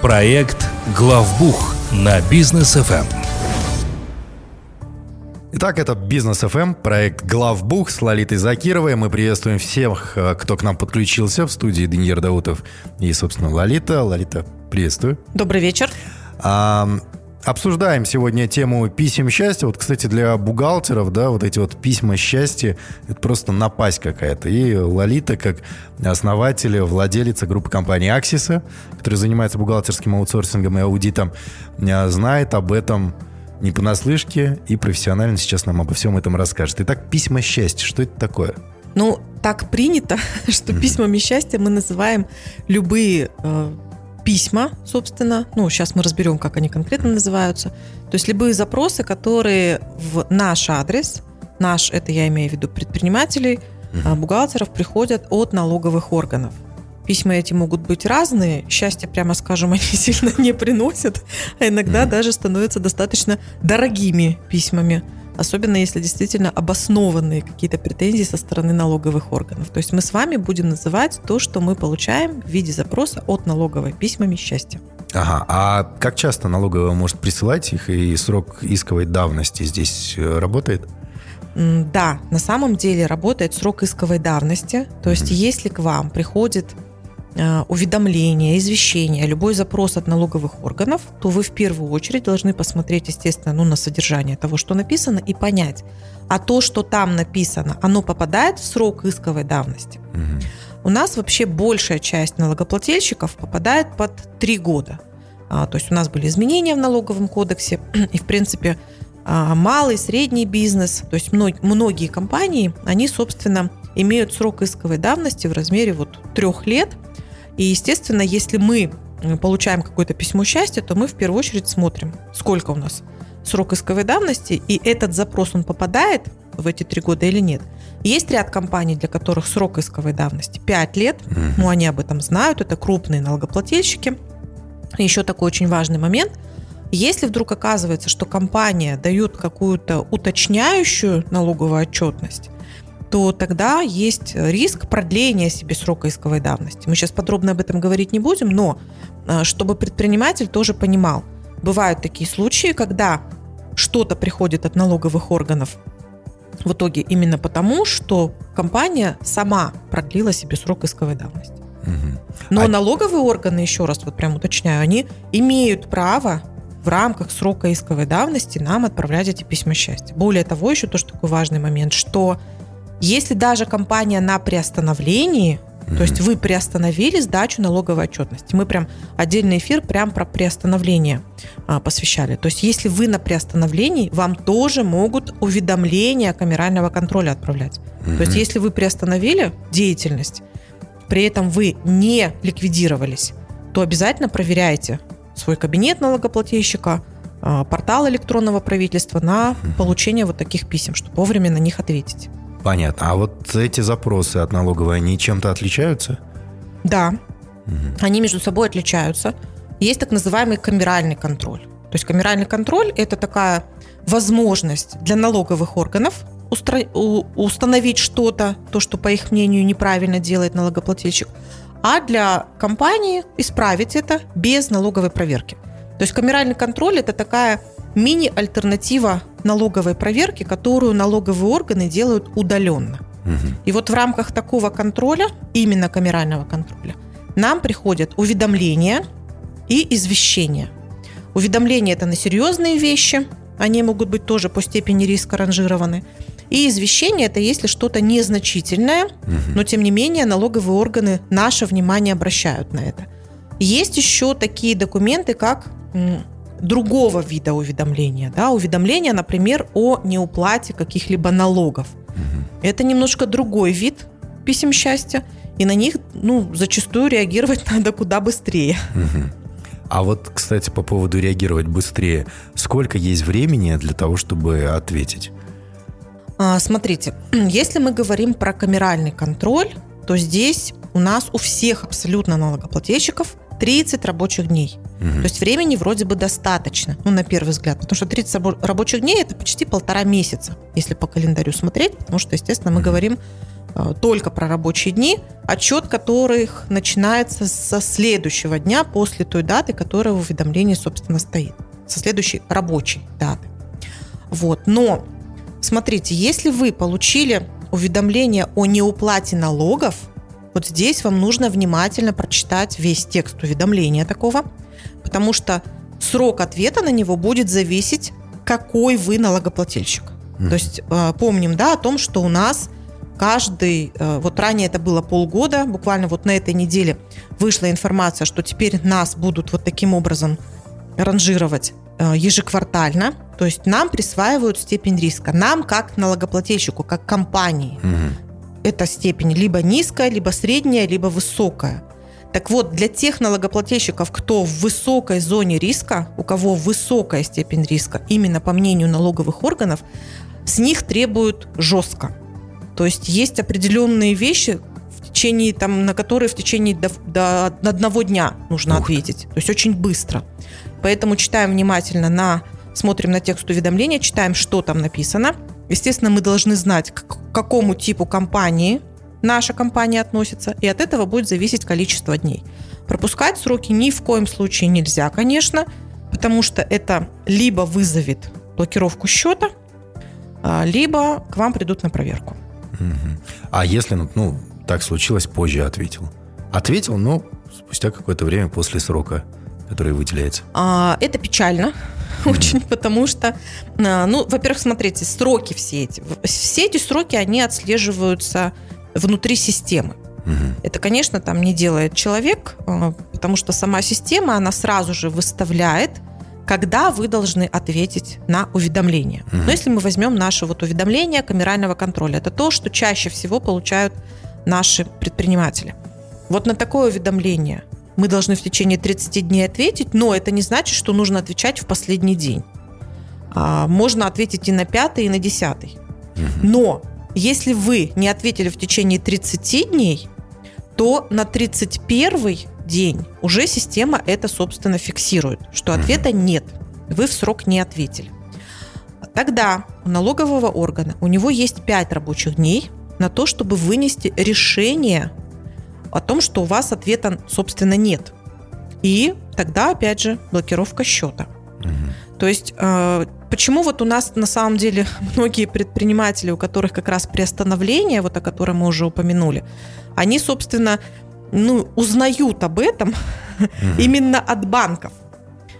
Проект «Главбух» на бизнес ФМ. Итак, это Бизнес ФМ, проект Главбух с Лолитой Закировой. Мы приветствуем всех, э, кто к нам подключился в студии Деньер Даутов и, собственно, Лолита. Лолита, приветствую. Добрый вечер. А, Обсуждаем сегодня тему писем счастья. Вот, кстати, для бухгалтеров, да, вот эти вот письма счастья, это просто напасть какая-то. И Лолита, как основатель, владелица группы компании Аксиса, которая занимается бухгалтерским аутсорсингом и аудитом, э, знает об этом не понаслышке и профессионально сейчас нам обо всем этом расскажет. Итак, письма счастья, что это такое? Ну, так принято, что письмами счастья мы называем любые э, письма, собственно. Ну, сейчас мы разберем, как они конкретно называются. То есть любые запросы, которые в наш адрес, наш, это я имею в виду предпринимателей, угу. бухгалтеров, приходят от налоговых органов. Письма эти могут быть разные. Счастья, прямо скажем, они сильно не приносят, а иногда угу. даже становятся достаточно дорогими письмами особенно если действительно обоснованные какие-то претензии со стороны налоговых органов. То есть мы с вами будем называть то, что мы получаем в виде запроса от налоговой письмами счастья. Ага, а как часто налоговая может присылать их и срок исковой давности здесь э, работает? Да, на самом деле работает срок исковой давности. То есть, mm-hmm. если к вам приходит уведомления, извещения, любой запрос от налоговых органов, то вы в первую очередь должны посмотреть, естественно, ну, на содержание того, что написано, и понять, а то, что там написано, оно попадает в срок исковой давности. Угу. У нас вообще большая часть налогоплательщиков попадает под три года. А, то есть у нас были изменения в налоговом кодексе, и, в принципе, а, малый, средний бизнес, то есть многие компании, они, собственно, имеют срок исковой давности в размере вот трех лет – и, естественно, если мы получаем какое-то письмо счастья, то мы в первую очередь смотрим, сколько у нас срок исковой давности, и этот запрос, он попадает в эти три года или нет. Есть ряд компаний, для которых срок исковой давности 5 лет, ну, они об этом знают, это крупные налогоплательщики. Еще такой очень важный момент. Если вдруг оказывается, что компания дает какую-то уточняющую налоговую отчетность, то тогда есть риск продления себе срока исковой давности. Мы сейчас подробно об этом говорить не будем, но э, чтобы предприниматель тоже понимал, бывают такие случаи, когда что-то приходит от налоговых органов в итоге именно потому, что компания сама продлила себе срок исковой давности. Но а... налоговые органы, еще раз вот прям уточняю, они имеют право в рамках срока исковой давности нам отправлять эти письма счастья. Более того, еще тоже такой важный момент, что если даже компания на приостановлении, mm-hmm. то есть вы приостановили сдачу налоговой отчетности, мы прям отдельный эфир прям про приостановление а, посвящали. То есть если вы на приостановлении, вам тоже могут уведомления камерального контроля отправлять. Mm-hmm. То есть если вы приостановили деятельность, при этом вы не ликвидировались, то обязательно проверяйте свой кабинет налогоплательщика, а, портал электронного правительства на получение вот таких писем, чтобы вовремя на них ответить. Понятно. А вот эти запросы от налоговой, они чем-то отличаются? Да. Угу. Они между собой отличаются. Есть так называемый камеральный контроль. То есть камеральный контроль – это такая возможность для налоговых органов установить что-то, то, что, по их мнению, неправильно делает налогоплательщик, а для компании исправить это без налоговой проверки. То есть камеральный контроль – это такая мини-альтернатива налоговой проверки, которую налоговые органы делают удаленно. Угу. И вот в рамках такого контроля, именно камерального контроля, нам приходят уведомления и извещения. Уведомления это на серьезные вещи, они могут быть тоже по степени риска ранжированы. И извещение это если что-то незначительное, угу. но тем не менее налоговые органы наше внимание обращают на это. Есть еще такие документы, как другого вида уведомления. Да? Уведомления, например, о неуплате каких-либо налогов. Угу. Это немножко другой вид писем счастья, и на них ну, зачастую реагировать надо куда быстрее. Угу. А вот, кстати, по поводу реагировать быстрее, сколько есть времени для того, чтобы ответить? А, смотрите, если мы говорим про камеральный контроль, то здесь у нас у всех абсолютно налогоплательщиков 30 рабочих дней. Угу. То есть времени вроде бы достаточно, ну, на первый взгляд, потому что 30 рабочих дней – это почти полтора месяца, если по календарю смотреть, потому что, естественно, мы говорим э, только про рабочие дни, отчет которых начинается со следующего дня после той даты, которая в уведомлении, собственно, стоит. Со следующей рабочей даты. Вот. Но, смотрите, если вы получили уведомление о неуплате налогов, вот здесь вам нужно внимательно прочитать весь текст уведомления такого, потому что срок ответа на него будет зависеть, какой вы налогоплательщик. Mm. То есть э, помним, да, о том, что у нас каждый, э, вот ранее это было полгода, буквально вот на этой неделе вышла информация, что теперь нас будут вот таким образом ранжировать э, ежеквартально, то есть нам присваивают степень риска, нам как налогоплательщику, как компании. Угу. Эта степень либо низкая, либо средняя, либо высокая. Так вот, для тех налогоплательщиков, кто в высокой зоне риска, у кого высокая степень риска, именно по мнению налоговых органов, с них требуют жестко. То есть есть определенные вещи, в течение, там, на которые в течение до, до одного дня нужно Ух. ответить. То есть очень быстро. Поэтому читаем внимательно на, смотрим на текст уведомления, читаем, что там написано. Естественно, мы должны знать, к какому типу компании наша компания относится, и от этого будет зависеть количество дней. Пропускать сроки ни в коем случае нельзя, конечно, потому что это либо вызовет блокировку счета, а, либо к вам придут на проверку. А если, ну, ну, так случилось, позже ответил? Ответил, но спустя какое-то время после срока, который выделяется. А, это печально очень, потому что, а, ну, во-первых, смотрите, сроки все эти, все эти сроки, они отслеживаются внутри системы. Это, конечно, там не делает человек, а, потому что сама система, она сразу же выставляет, когда вы должны ответить на уведомление. Угу. Но если мы возьмем наше вот уведомление камерального контроля, это то, что чаще всего получают наши предприниматели. Вот на такое уведомление мы должны в течение 30 дней ответить, но это не значит, что нужно отвечать в последний день. А, можно ответить и на пятый, и на десятый. Но если вы не ответили в течение 30 дней, то на 31 день уже система это, собственно, фиксирует, что ответа нет, вы в срок не ответили. Тогда у налогового органа у него есть 5 рабочих дней на то, чтобы вынести решение о том, что у вас ответа, собственно, нет. И тогда, опять же, блокировка счета. Угу. То есть э, Почему вот у нас на самом деле многие предприниматели, у которых как раз приостановление, вот о котором мы уже упомянули, они, собственно, ну, узнают об этом угу. именно от банков.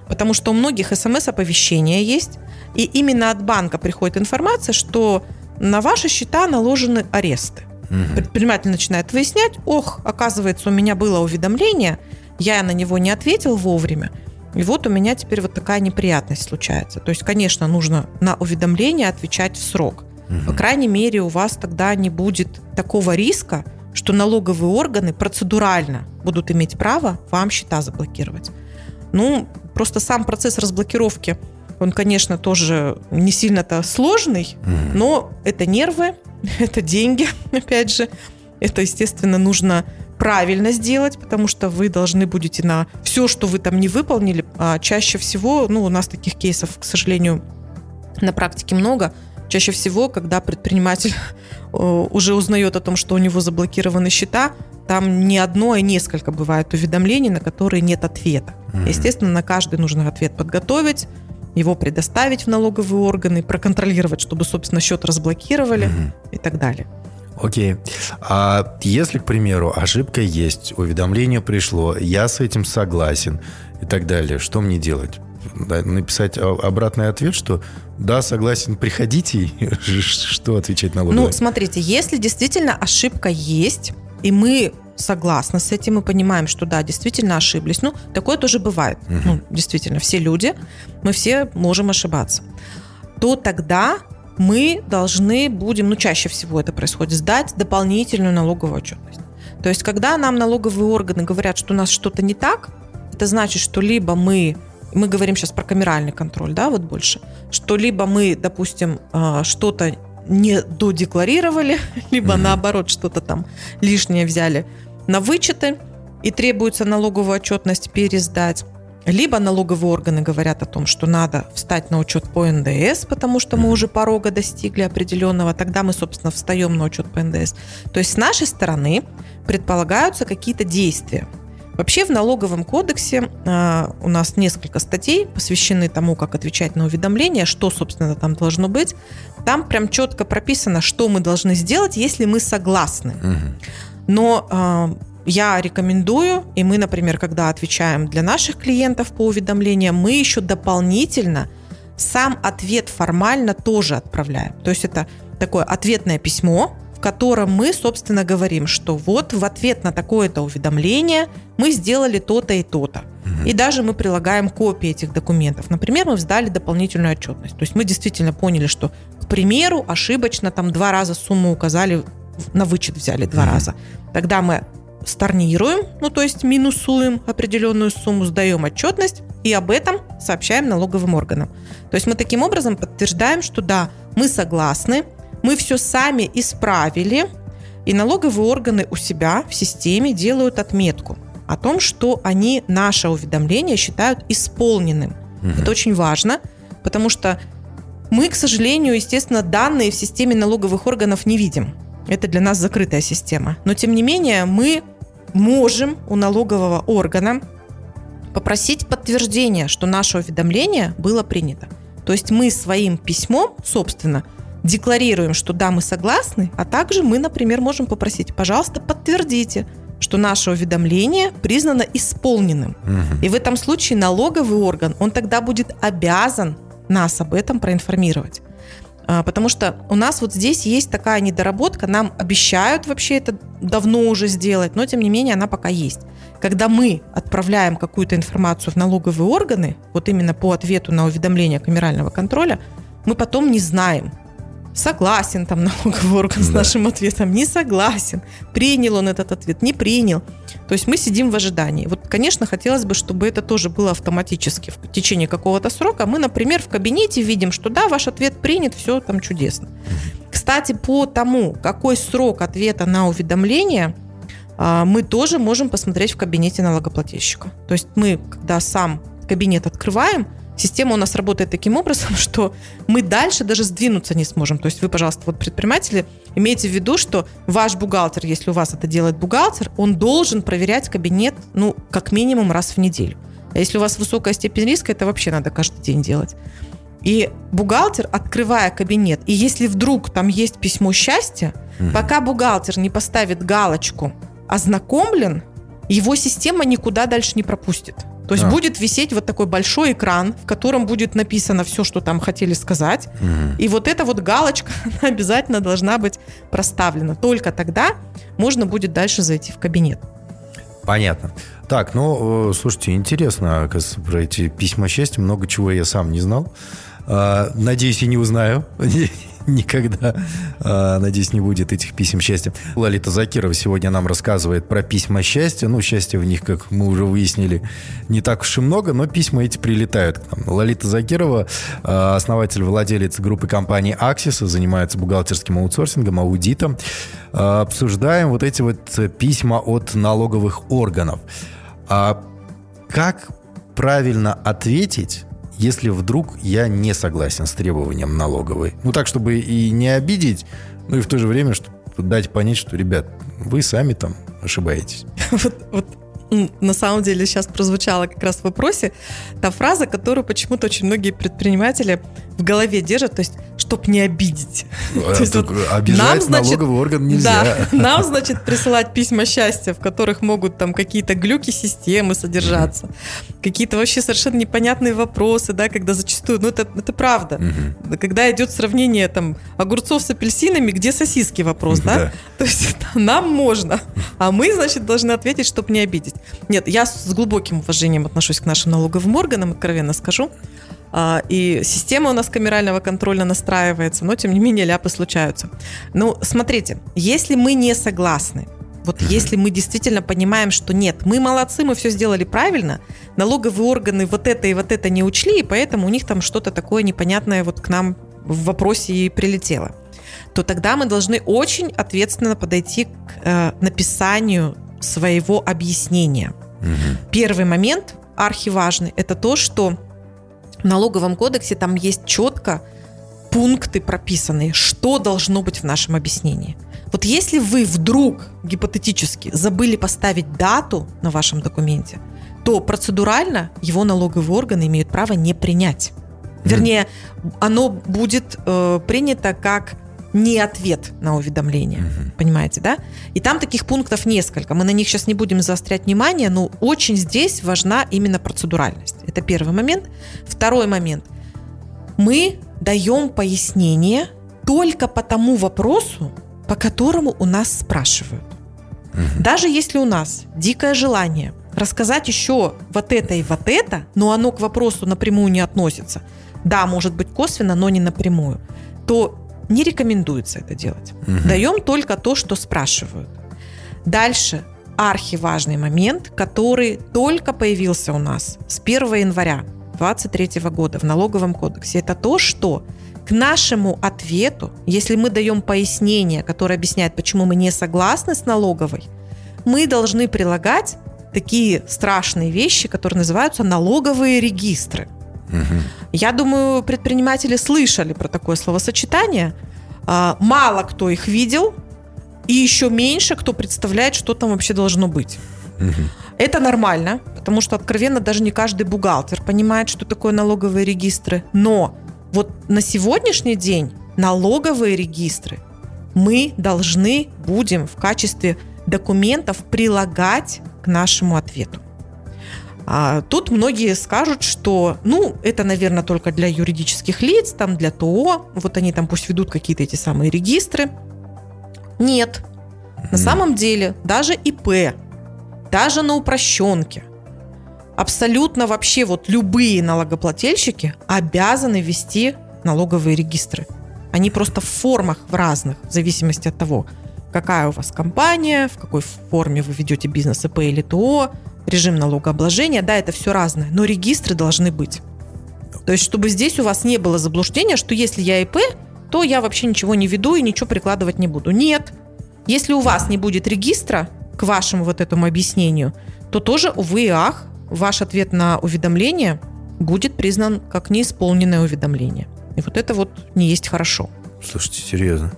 Потому что у многих смс-оповещения есть, и именно от банка приходит информация, что на ваши счета наложены аресты. Угу. Предприниматель начинает выяснять, ох, оказывается, у меня было уведомление, я на него не ответил вовремя, и вот у меня теперь вот такая неприятность случается. То есть, конечно, нужно на уведомление отвечать в срок. Угу. По крайней мере, у вас тогда не будет такого риска, что налоговые органы процедурально будут иметь право вам счета заблокировать. Ну, просто сам процесс разблокировки, он, конечно, тоже не сильно-то сложный, угу. но это нервы, это деньги, опять же. Это, естественно, нужно правильно сделать, потому что вы должны будете на все, что вы там не выполнили, а чаще всего, ну, у нас таких кейсов, к сожалению, на практике много, чаще всего, когда предприниматель э, уже узнает о том, что у него заблокированы счета, там не одно, а несколько бывает уведомлений, на которые нет ответа. Mm-hmm. Естественно, на каждый нужно ответ подготовить, его предоставить в налоговые органы, проконтролировать, чтобы, собственно, счет разблокировали mm-hmm. и так далее. Окей. А если, к примеру, ошибка есть, уведомление пришло, я с этим согласен и так далее, что мне делать? написать обратный ответ, что да, согласен, приходите, что отвечать на Ну, смотрите, если действительно ошибка есть, и мы согласны с этим, мы понимаем, что да, действительно ошиблись. Ну, такое тоже бывает. Угу. Ну, действительно, все люди, мы все можем ошибаться. То тогда мы должны будем, ну чаще всего это происходит, сдать дополнительную налоговую отчетность. То есть, когда нам налоговые органы говорят, что у нас что-то не так, это значит, что либо мы, мы говорим сейчас про камеральный контроль, да, вот больше, что либо мы, допустим, а, что-то не додекларировали, либо mm-hmm. наоборот что-то там лишнее взяли на вычеты, и требуется налоговую отчетность пересдать, либо налоговые органы говорят о том, что надо встать на учет по НДС, потому что мы уже порога достигли определенного, тогда мы, собственно, встаем на учет по НДС. То есть с нашей стороны предполагаются какие-то действия. Вообще в налоговом кодексе э, у нас несколько статей посвящены тому, как отвечать на уведомления, что, собственно, там должно быть. Там прям четко прописано, что мы должны сделать, если мы согласны. Но э, я рекомендую, и мы, например, когда отвечаем для наших клиентов по уведомлениям, мы еще дополнительно сам ответ формально тоже отправляем. То есть это такое ответное письмо, в котором мы, собственно, говорим, что вот в ответ на такое-то уведомление мы сделали то-то и то-то. И даже мы прилагаем копии этих документов. Например, мы сдали дополнительную отчетность. То есть мы действительно поняли, что, к примеру, ошибочно там два раза сумму указали, на вычет взяли два mm-hmm. раза. Тогда мы storнируем, ну то есть минусуем определенную сумму, сдаем отчетность и об этом сообщаем налоговым органам. То есть мы таким образом подтверждаем, что да, мы согласны, мы все сами исправили, и налоговые органы у себя в системе делают отметку о том, что они наше уведомление считают исполненным. Угу. Это очень важно, потому что мы, к сожалению, естественно, данные в системе налоговых органов не видим. Это для нас закрытая система. Но, тем не менее, мы можем у налогового органа попросить подтверждение, что наше уведомление было принято. То есть мы своим письмом, собственно, декларируем, что да, мы согласны, а также мы, например, можем попросить, пожалуйста, подтвердите, что наше уведомление признано исполненным. Угу. И в этом случае налоговый орган, он тогда будет обязан нас об этом проинформировать. А, потому что у нас вот здесь есть такая недоработка, нам обещают вообще это давно уже сделать, но тем не менее она пока есть. Когда мы отправляем какую-то информацию в налоговые органы, вот именно по ответу на уведомление камерального контроля, мы потом не знаем, согласен там налоговый орган с нашим ответом, не согласен, принял он этот ответ, не принял. То есть мы сидим в ожидании. Вот, конечно, хотелось бы, чтобы это тоже было автоматически в течение какого-то срока. Мы, например, в кабинете видим, что да, ваш ответ принят, все там чудесно. Кстати, по тому, какой срок ответа на уведомление, а, мы тоже можем посмотреть в кабинете налогоплательщика. То есть мы, когда сам кабинет открываем, система у нас работает таким образом, что мы дальше даже сдвинуться не сможем. То есть вы, пожалуйста, вот предприниматели, имейте в виду, что ваш бухгалтер, если у вас это делает бухгалтер, он должен проверять кабинет, ну, как минимум раз в неделю. А если у вас высокая степень риска, это вообще надо каждый день делать. И бухгалтер, открывая кабинет, и если вдруг там есть письмо счастья, угу. пока бухгалтер не поставит галочку «ознакомлен», его система никуда дальше не пропустит. То есть а. будет висеть вот такой большой экран, в котором будет написано все, что там хотели сказать. Угу. И вот эта вот галочка, она обязательно должна быть проставлена. Только тогда можно будет дальше зайти в кабинет. Понятно. Так, ну, э, слушайте, интересно, про эти письма счастья. Много чего я сам не знал. А, надеюсь, и не узнаю. никогда, а, надеюсь, не будет этих писем счастья. Лолита Закирова сегодня нам рассказывает про письма счастья. Ну, счастья в них, как мы уже выяснили, не так уж и много, но письма эти прилетают к нам. Лолита Закирова, а, основатель, владелец группы компании Axis, занимается бухгалтерским аутсорсингом, аудитом. А, обсуждаем вот эти вот письма от налоговых органов. А как правильно ответить если вдруг я не согласен с требованием налоговой. Ну, так, чтобы и не обидеть, ну и в то же время, чтобы дать понять, что, ребят, вы сами там ошибаетесь. Вот, вот на самом деле сейчас прозвучала как раз в вопросе та фраза, которую почему-то очень многие предприниматели в голове держат, то есть, чтоб не обидеть. Есть, вот, обижать нам, значит, налоговый орган нельзя. Нам, значит, присылать письма счастья, в которых могут там какие-то глюки системы содержаться, какие-то вообще совершенно непонятные вопросы, да, когда зачастую, ну это, это правда. Когда идет сравнение там огурцов с апельсинами, где сосиски вопрос, да? да? То есть нам можно, а мы, значит, должны ответить, чтобы не обидеть. Нет, я с глубоким уважением отношусь к нашим налоговым органам, откровенно скажу. А, и система у нас камерального контроля настраивается, но тем не менее ляпы случаются. Ну, смотрите, если мы не согласны, вот если мы действительно понимаем, что нет, мы молодцы, мы все сделали правильно, налоговые органы вот это и вот это не учли, и поэтому у них там что-то такое непонятное вот к нам в вопросе и прилетело, то тогда мы должны очень ответственно подойти к э, написанию своего объяснения. Угу. Первый момент архиважный, это то, что в налоговом кодексе там есть четко пункты прописанные, что должно быть в нашем объяснении. Вот если вы вдруг гипотетически забыли поставить дату на вашем документе, то процедурально его налоговые органы имеют право не принять. Вернее, оно будет э, принято как не ответ на уведомление. Угу. Понимаете, да? И там таких пунктов несколько. Мы на них сейчас не будем заострять внимание, но очень здесь важна именно процедуральность. Это первый момент. Второй момент. Мы даем пояснение только по тому вопросу, по которому у нас спрашивают. Угу. Даже если у нас дикое желание рассказать еще вот это и вот это, но оно к вопросу напрямую не относится, да, может быть косвенно, но не напрямую, то не рекомендуется это делать. Угу. Даем только то, что спрашивают. Дальше архиважный момент, который только появился у нас с 1 января 2023 года в налоговом кодексе. Это то, что к нашему ответу, если мы даем пояснение, которое объясняет, почему мы не согласны с налоговой, мы должны прилагать такие страшные вещи, которые называются налоговые регистры. Я думаю, предприниматели слышали про такое словосочетание. А, мало кто их видел, и еще меньше кто представляет, что там вообще должно быть. Это нормально, потому что откровенно даже не каждый бухгалтер понимает, что такое налоговые регистры. Но вот на сегодняшний день налоговые регистры мы должны будем в качестве документов прилагать к нашему ответу. А тут многие скажут, что, ну, это, наверное, только для юридических лиц, там, для ТО, вот они там пусть ведут какие-то эти самые регистры. Нет. На самом деле, даже ИП, даже на упрощенке, абсолютно вообще вот любые налогоплательщики обязаны вести налоговые регистры. Они просто в формах в разных, в зависимости от того, какая у вас компания, в какой форме вы ведете бизнес ИП или ТО, режим налогообложения, да, это все разное, но регистры должны быть. То есть, чтобы здесь у вас не было заблуждения, что если я ИП, то я вообще ничего не веду и ничего прикладывать не буду. Нет. Если у вас не будет регистра к вашему вот этому объяснению, то тоже, увы и ах, ваш ответ на уведомление будет признан как неисполненное уведомление. И вот это вот не есть хорошо. Слушайте, серьезно.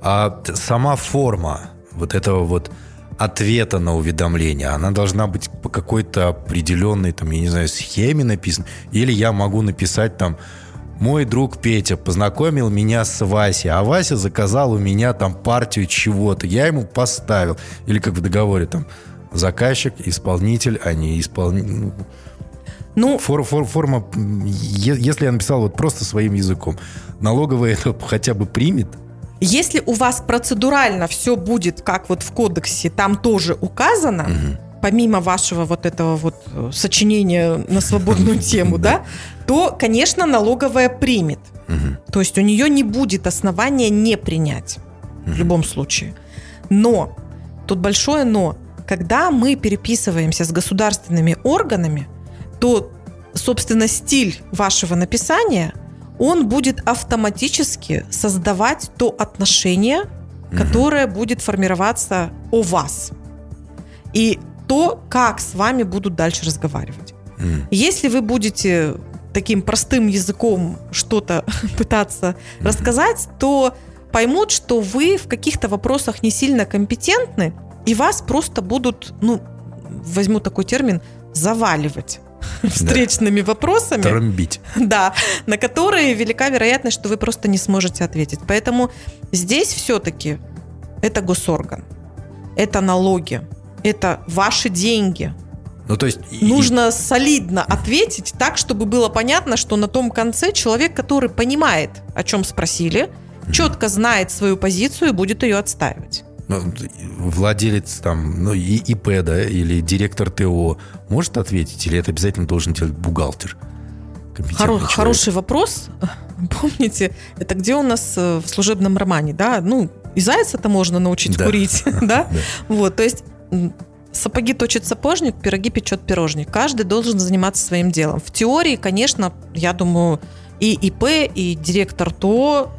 А сама форма вот этого вот ответа на уведомление, она должна быть по какой-то определенной, там, я не знаю, схеме написана, или я могу написать там мой друг Петя познакомил меня с Васей, а Вася заказал у меня там партию чего-то, я ему поставил. Или как в договоре там заказчик, исполнитель, а не исполнитель. Ну, фор, фор, форма, если я написал вот просто своим языком, налоговая это хотя бы примет – если у вас процедурально все будет, как вот в кодексе, там тоже указано, угу. помимо вашего вот этого вот э, сочинения на свободную тему, да, то, конечно, налоговая примет. То есть у нее не будет основания не принять в любом случае. Но, тут большое но, когда мы переписываемся с государственными органами, то, собственно, стиль вашего написания – он будет автоматически создавать то отношение, которое будет формироваться о вас. И то, как с вами будут дальше разговаривать. Если вы будете таким простым языком что-то пытаться рассказать, то поймут, что вы в каких-то вопросах не сильно компетентны, и вас просто будут, ну, возьму такой термин, заваливать встречными да. вопросами. Тромбить. Да, на которые велика вероятность, что вы просто не сможете ответить. Поэтому здесь все-таки это госорган, это налоги, это ваши деньги. Ну, то есть... Нужно и... солидно ответить так, чтобы было понятно, что на том конце человек, который понимает, о чем спросили, четко знает свою позицию и будет ее отстаивать владелец там, ну, и ИП, да, или директор ТО может ответить, или это обязательно должен делать бухгалтер? Хоро- хороший вопрос. Помните, это где у нас э, в служебном романе, да? Ну, и зайца-то можно научить да. курить, да? Вот, то есть сапоги точит сапожник, пироги печет пирожник. Каждый должен заниматься своим делом. В теории, конечно, я думаю, и ИП, и директор ТО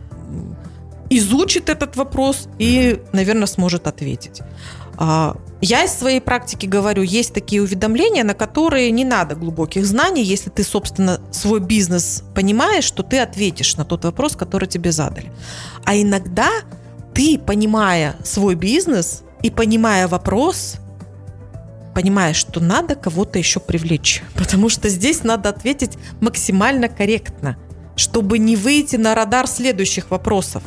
изучит этот вопрос и, наверное, сможет ответить. А, я из своей практики говорю, есть такие уведомления, на которые не надо глубоких знаний. Если ты, собственно, свой бизнес понимаешь, то ты ответишь на тот вопрос, который тебе задали. А иногда ты, понимая свой бизнес и понимая вопрос, понимаешь, что надо кого-то еще привлечь. Потому что здесь надо ответить максимально корректно, чтобы не выйти на радар следующих вопросов.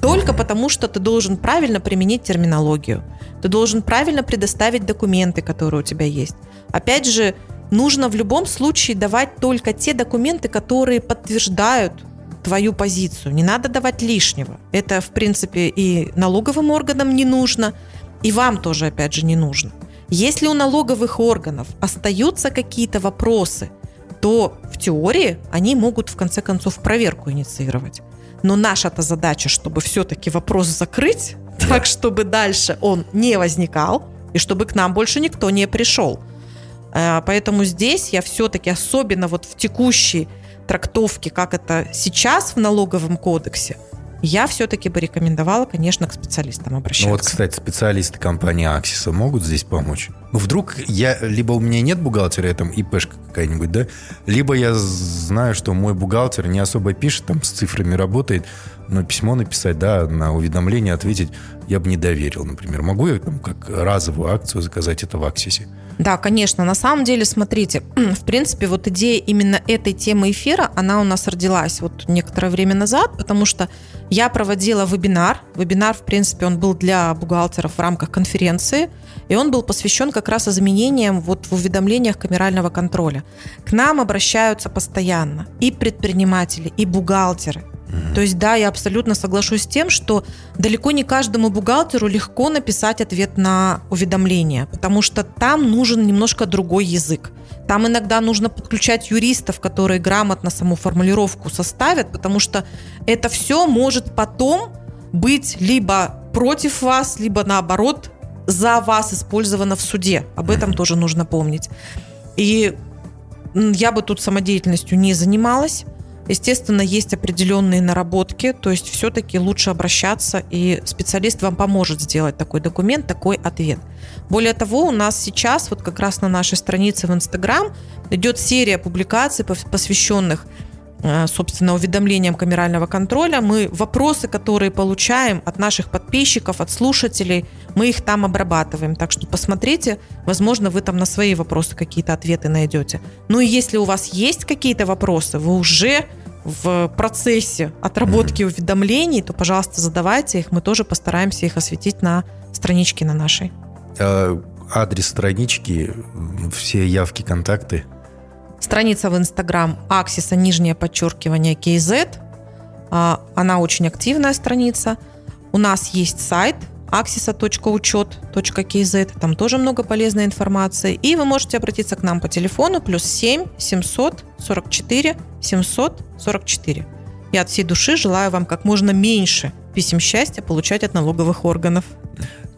Только потому, что ты должен правильно применить терминологию. Ты должен правильно предоставить документы, которые у тебя есть. Опять же, нужно в любом случае давать только те документы, которые подтверждают твою позицию. Не надо давать лишнего. Это, в принципе, и налоговым органам не нужно, и вам тоже, опять же, не нужно. Если у налоговых органов остаются какие-то вопросы, то в теории они могут, в конце концов, проверку инициировать. Но наша-то задача, чтобы все-таки вопрос закрыть, да. так, чтобы дальше он не возникал, и чтобы к нам больше никто не пришел. Э, поэтому здесь я все-таки, особенно вот в текущей трактовке, как это сейчас в налоговом кодексе, я все-таки бы рекомендовала, конечно, к специалистам обращаться. Ну вот, кстати, специалисты компании Аксиса могут здесь помочь? Ну, вдруг я, либо у меня нет бухгалтера, там ИПшка какая-нибудь, да, либо я знаю, что мой бухгалтер не особо пишет, там с цифрами работает, но письмо написать, да, на уведомление ответить я бы не доверил, например. Могу я там как разовую акцию заказать это в Аксисе? Да, конечно. На самом деле, смотрите, в принципе, вот идея именно этой темы эфира, она у нас родилась вот некоторое время назад, потому что я проводила вебинар. Вебинар, в принципе, он был для бухгалтеров в рамках конференции, и он был посвящен как раз изменениям вот в уведомлениях камерального контроля. К нам обращаются постоянно и предприниматели, и бухгалтеры. То есть, да, я абсолютно соглашусь с тем, что далеко не каждому бухгалтеру легко написать ответ на уведомление, потому что там нужен немножко другой язык. Там иногда нужно подключать юристов, которые грамотно саму формулировку составят, потому что это все может потом быть либо против вас, либо наоборот за вас использовано в суде. Об этом тоже нужно помнить. И я бы тут самодеятельностью не занималась. Естественно, есть определенные наработки, то есть все-таки лучше обращаться, и специалист вам поможет сделать такой документ, такой ответ. Более того, у нас сейчас вот как раз на нашей странице в Инстаграм идет серия публикаций, посвященных собственно, уведомлениям камерального контроля. Мы вопросы, которые получаем от наших подписчиков, от слушателей, мы их там обрабатываем. Так что посмотрите, возможно, вы там на свои вопросы какие-то ответы найдете. Ну и если у вас есть какие-то вопросы, вы уже в процессе отработки уведомлений, то, пожалуйста, задавайте их. Мы тоже постараемся их осветить на страничке на нашей. А, адрес странички, все явки, контакты – Страница в Инстаграм Аксиса, нижнее подчеркивание KZ. А, она очень активная страница. У нас есть сайт axisa.учет.kz. Там тоже много полезной информации. И вы можете обратиться к нам по телефону плюс 7 744 744. Я от всей души желаю вам как можно меньше писем счастья получать от налоговых органов.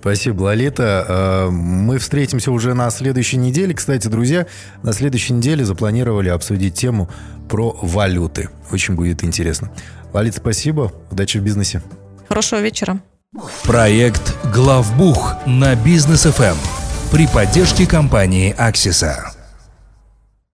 Спасибо, Лолита. А, мы встретимся уже на следующей неделе. Кстати, друзья, на следующей неделе запланировали обсудить тему про валюты. Очень будет интересно. Лолита, спасибо. Удачи в бизнесе. Хорошего вечера. Проект «Главбух» на бизнес ФМ при поддержке компании «Аксиса».